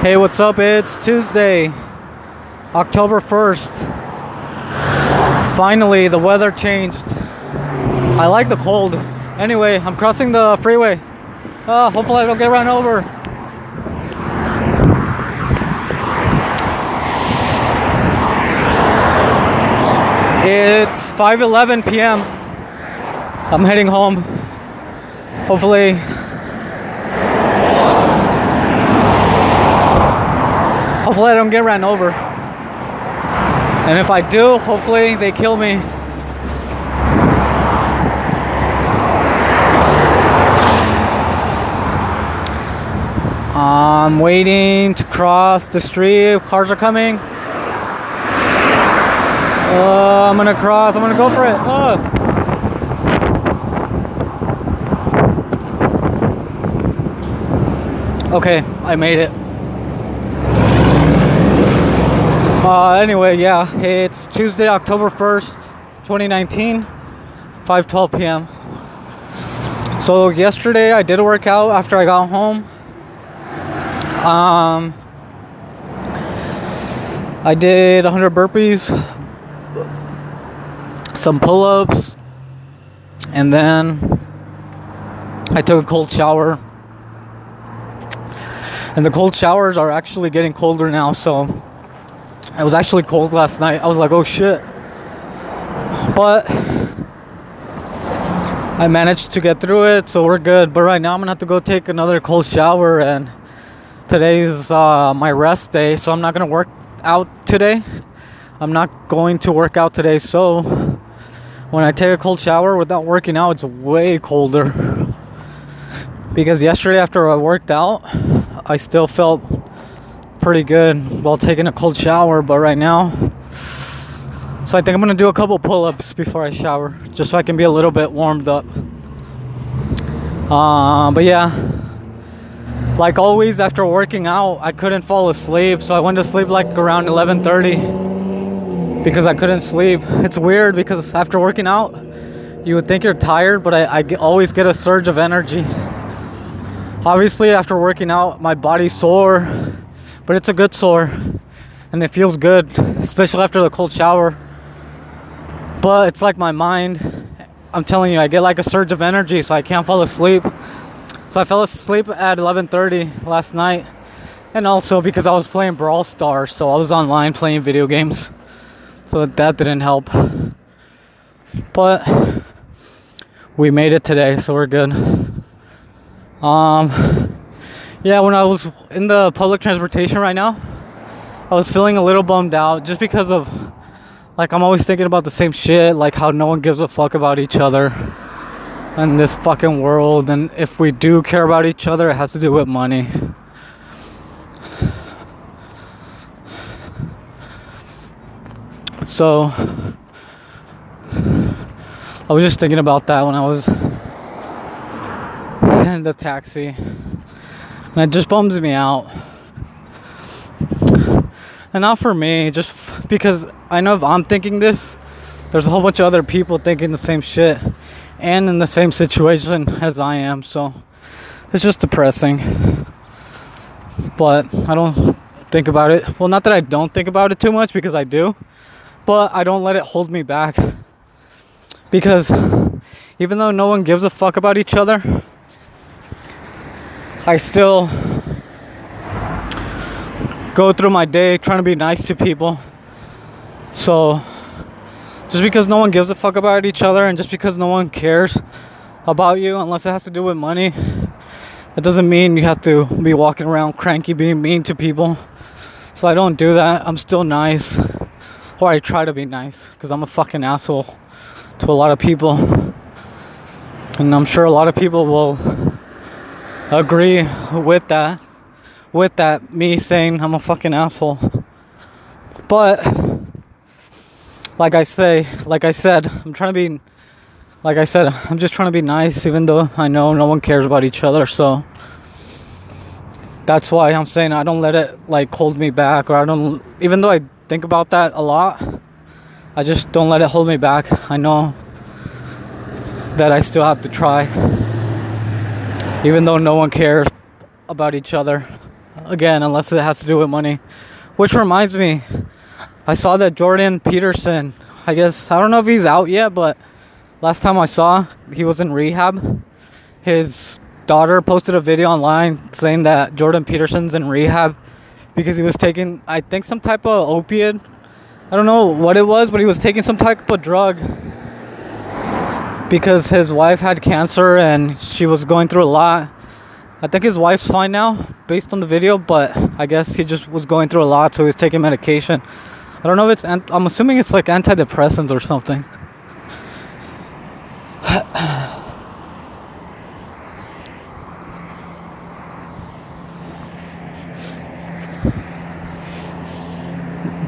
Hey, what's up? It's Tuesday, October 1st. Finally, the weather changed. I like the cold. Anyway, I'm crossing the freeway. Uh, hopefully, I don't get run over. It's 5:11 p.m. I'm heading home. Hopefully, hopefully I don't get ran over. And if I do, hopefully they kill me. I'm waiting to cross the street. Cars are coming. Uh, I'm gonna cross. I'm gonna go for it. Uh. Okay, I made it. Uh, anyway, yeah, it's Tuesday, October 1st, 2019, 5:12 p.m. So yesterday I did a workout after I got home. Um, I did 100 burpees, some pull-ups, and then I took a cold shower. And the cold showers are actually getting colder now, so it was actually cold last night. I was like, oh shit. But I managed to get through it, so we're good. But right now, I'm gonna have to go take another cold shower, and today's uh, my rest day, so I'm not gonna work out today. I'm not going to work out today, so when I take a cold shower without working out, it's way colder. Because yesterday, after I worked out, I still felt pretty good while taking a cold shower, but right now, so I think I'm gonna do a couple pull ups before I shower, just so I can be a little bit warmed up. Uh, but yeah, like always, after working out, I couldn't fall asleep, so I went to sleep like around 11:30 because I couldn't sleep. It's weird because after working out, you would think you're tired, but I, I always get a surge of energy obviously after working out my body's sore but it's a good sore and it feels good especially after the cold shower. But it's like my mind i'm telling you i get like a surge of energy so i can't fall asleep. So i fell asleep at 11.30 last night and also because i was playing brawl stars so i was online playing video games. So that didn't help. But we made it today so we're good. Um, yeah, when I was in the public transportation right now, I was feeling a little bummed out just because of like I'm always thinking about the same shit, like how no one gives a fuck about each other in this fucking world, and if we do care about each other, it has to do with money. So I was just thinking about that when I was in the taxi. And it just bums me out. And not for me, just because I know if I'm thinking this, there's a whole bunch of other people thinking the same shit and in the same situation as I am. So it's just depressing. But I don't think about it. Well, not that I don't think about it too much because I do, but I don't let it hold me back. Because even though no one gives a fuck about each other, I still go through my day trying to be nice to people. So, just because no one gives a fuck about each other and just because no one cares about you, unless it has to do with money, it doesn't mean you have to be walking around cranky, being mean to people. So, I don't do that. I'm still nice. Or I try to be nice because I'm a fucking asshole to a lot of people. And I'm sure a lot of people will agree with that. With that, me saying I'm a fucking asshole. But like I say, like I said, I'm trying to be like I said, I'm just trying to be nice even though I know no one cares about each other, so that's why I'm saying I don't let it like hold me back or I don't even though I think about that a lot, I just don't let it hold me back. I know that I still have to try even though no one cares about each other. again, unless it has to do with money. Which reminds me, I saw that Jordan Peterson. I guess I don't know if he's out yet, but last time I saw, he was in rehab. His daughter posted a video online saying that Jordan Peterson's in rehab because he was taking, I think, some type of opiate. I don't know what it was, but he was taking some type of drug because his wife had cancer and she was going through a lot. I think his wife's fine now based on the video, but I guess he just was going through a lot, so he was taking medication. I don't know if it's, I'm assuming it's like antidepressants or something.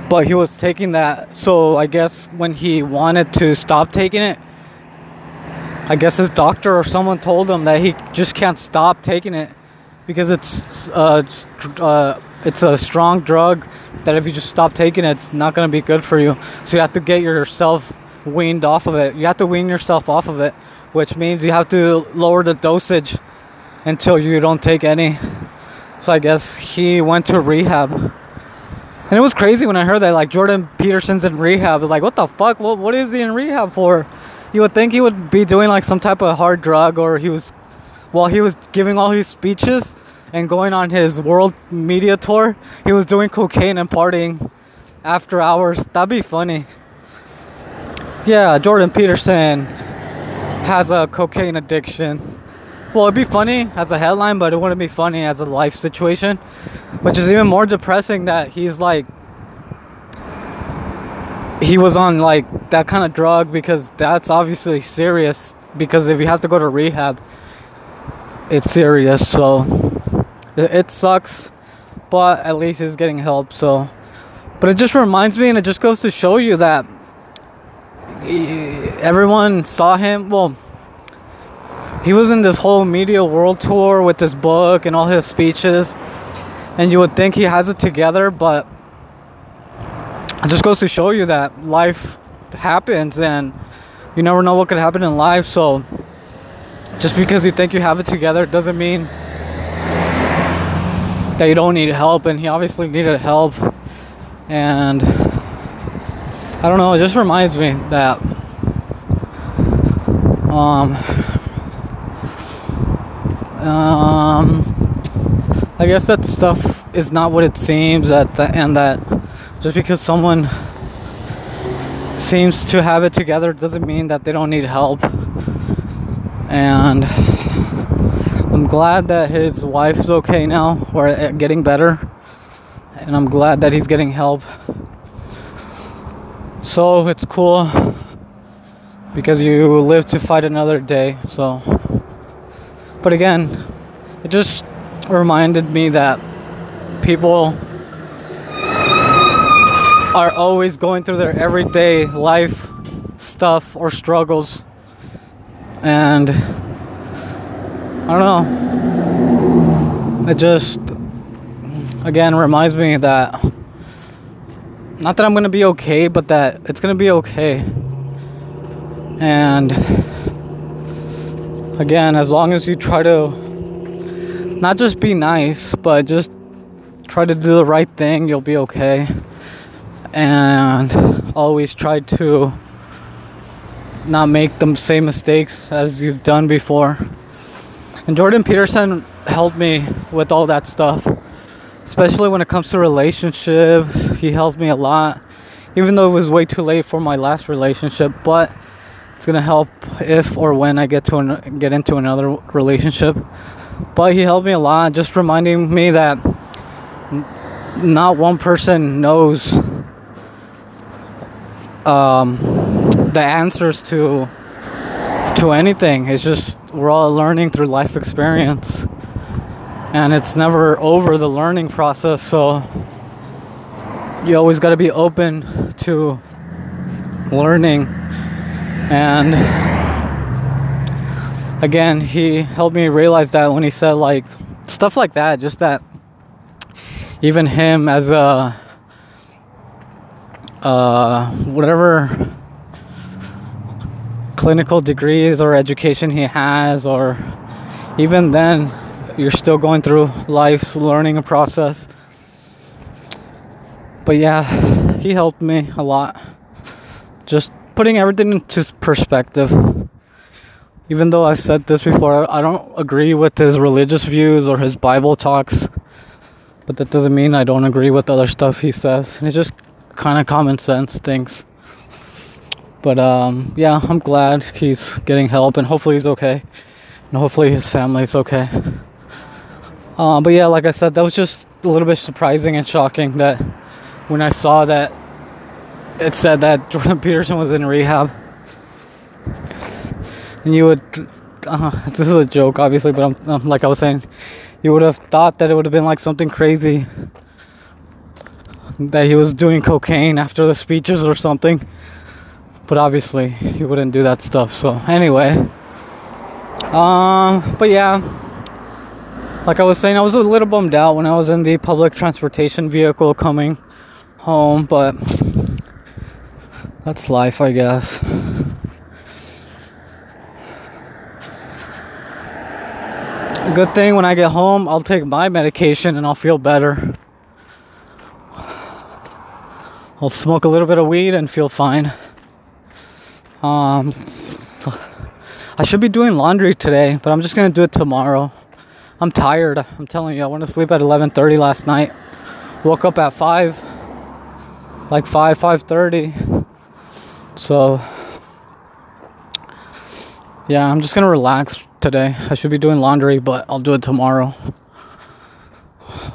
but he was taking that, so I guess when he wanted to stop taking it, I guess his doctor or someone told him that he just can't stop taking it because it's uh, uh, it's a strong drug that if you just stop taking it, it's not going to be good for you. So you have to get yourself weaned off of it. You have to wean yourself off of it, which means you have to lower the dosage until you don't take any. So I guess he went to rehab. And it was crazy when I heard that, like Jordan Peterson's in rehab. I was like, what the fuck? What, what is he in rehab for? You would think he would be doing like some type of hard drug or he was while he was giving all his speeches and going on his world media tour he was doing cocaine and partying after hours. That'd be funny. Yeah jordan peterson has a cocaine addiction. Well it'd be funny as a headline but it wouldn't be funny as a life situation which is even more depressing that he's like he was on like that kind of drug because that's obviously serious because if you have to go to rehab it's serious so it, sucks but at least he's getting help so. But it just reminds me and it just goes to show you that everyone saw him well he was in this whole media world tour with this book and all his speeches and you would think he has it together but it just goes to show you that life happens and you never know what could happen in life so just because you think you have it together doesn't mean that you don't need help and he obviously needed help. And i don't know it just reminds me that um um i guess that stuff is not what it seems at the and that just because someone seems to have it together doesn't mean that they don't need help. And I'm glad that his wife's okay now or getting better. And I'm glad that he's getting help. So it's cool because you live to fight another day. So, but again, it just reminded me that people are always going through their everyday life stuff or struggles. And I don't know. It just again reminds me that not that I'm going to be okay, but that it's going to be okay. And again, as long as you try to not just be nice, but just try to do the right thing, you'll be okay and always try to not make the same mistakes as you've done before. And Jordan Peterson helped me with all that stuff, especially when it comes to relationships. He helped me a lot, even though it was way too late for my last relationship. But it's gonna help if or when I get to an, get into another relationship. But he helped me a lot, just reminding me that not one person knows um, the answers to to anything. It's just we're all learning through life experience, and it's never over the learning process. So you always got to be open to learning, and again, he helped me realize that when he said like stuff like that, just that even him as a uh, whatever clinical degrees or education he has, or even then, you're still going through life's learning process. But yeah, he helped me a lot. Just putting everything into perspective. Even though I've said this before, I don't agree with his religious views or his Bible talks. But that doesn't mean I don't agree with other stuff he says. And It's just kind of common sense things. But um, yeah, I'm glad he's getting help and hopefully he's okay. And hopefully his family's okay. Uh, but yeah, like I said, that was just a little bit surprising and shocking that when I saw that it said that Jordan Peterson was in rehab. And you would, uh, this is a joke, obviously, but I'm, um, like I was saying, you would have thought that it would have been like something crazy. That he was doing cocaine after the speeches or something. But obviously, he wouldn't do that stuff. So, anyway. Um, but yeah. Like I was saying, I was a little bummed out when I was in the public transportation vehicle coming home, but that's life, I guess. Good thing when I get home, I'll take my medication and I'll feel better. I'll smoke a little bit of weed and feel fine. Um, I should be doing laundry today, but I'm just gonna do it tomorrow. I'm tired. I'm telling you, I went to sleep at 11:30 last night. Woke up at five, like five, 5:30. So, yeah, I'm just gonna relax today. I should be doing laundry, but I'll do it tomorrow.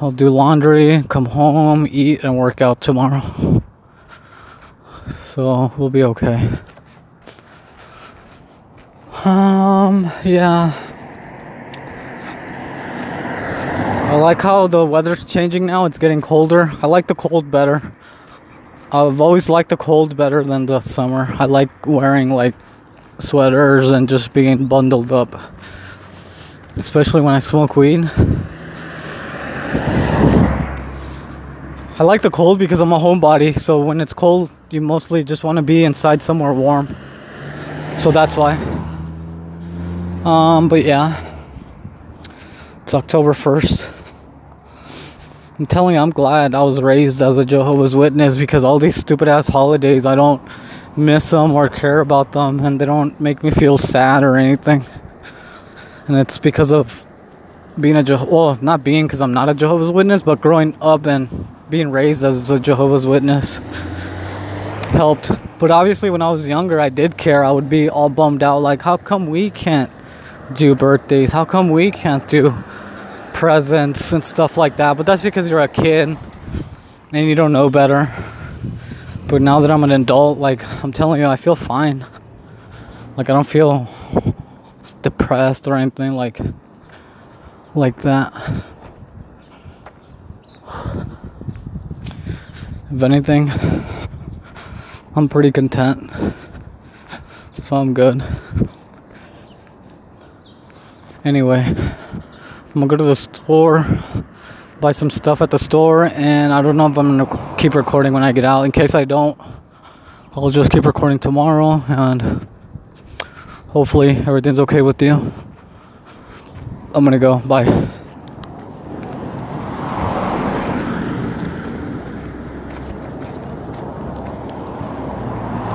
I'll do laundry, come home, eat, and work out tomorrow. So we'll be okay. Um, yeah. I like how the weather's changing now. It's getting colder. I like the cold better. I've always liked the cold better than the summer. I like wearing like sweaters and just being bundled up. Especially when I smoke weed. I like the cold because I'm a homebody, so when it's cold, you mostly just want to be inside somewhere warm. So that's why. Um, but yeah. It's October 1st. I'm telling you, I'm glad I was raised as a Jehovah's Witness because all these stupid ass holidays, I don't miss them or care about them, and they don't make me feel sad or anything. And it's because of being a Jeho- well, not being because I'm not a Jehovah's Witness, but growing up and being raised as a Jehovah's Witness helped. But obviously, when I was younger, I did care. I would be all bummed out, like, how come we can't do birthdays? How come we can't do presents and stuff like that. But that's because you're a kid and you don't know better. But now that I'm an adult, like I'm telling you, I feel fine. Like I don't feel depressed or anything like like that. If anything, I'm pretty content. So I'm good. Anyway, I'm gonna go to the store, buy some stuff at the store, and I don't know if I'm gonna keep recording when I get out. In case I don't, I'll just keep recording tomorrow, and hopefully everything's okay with you. I'm gonna go. Bye.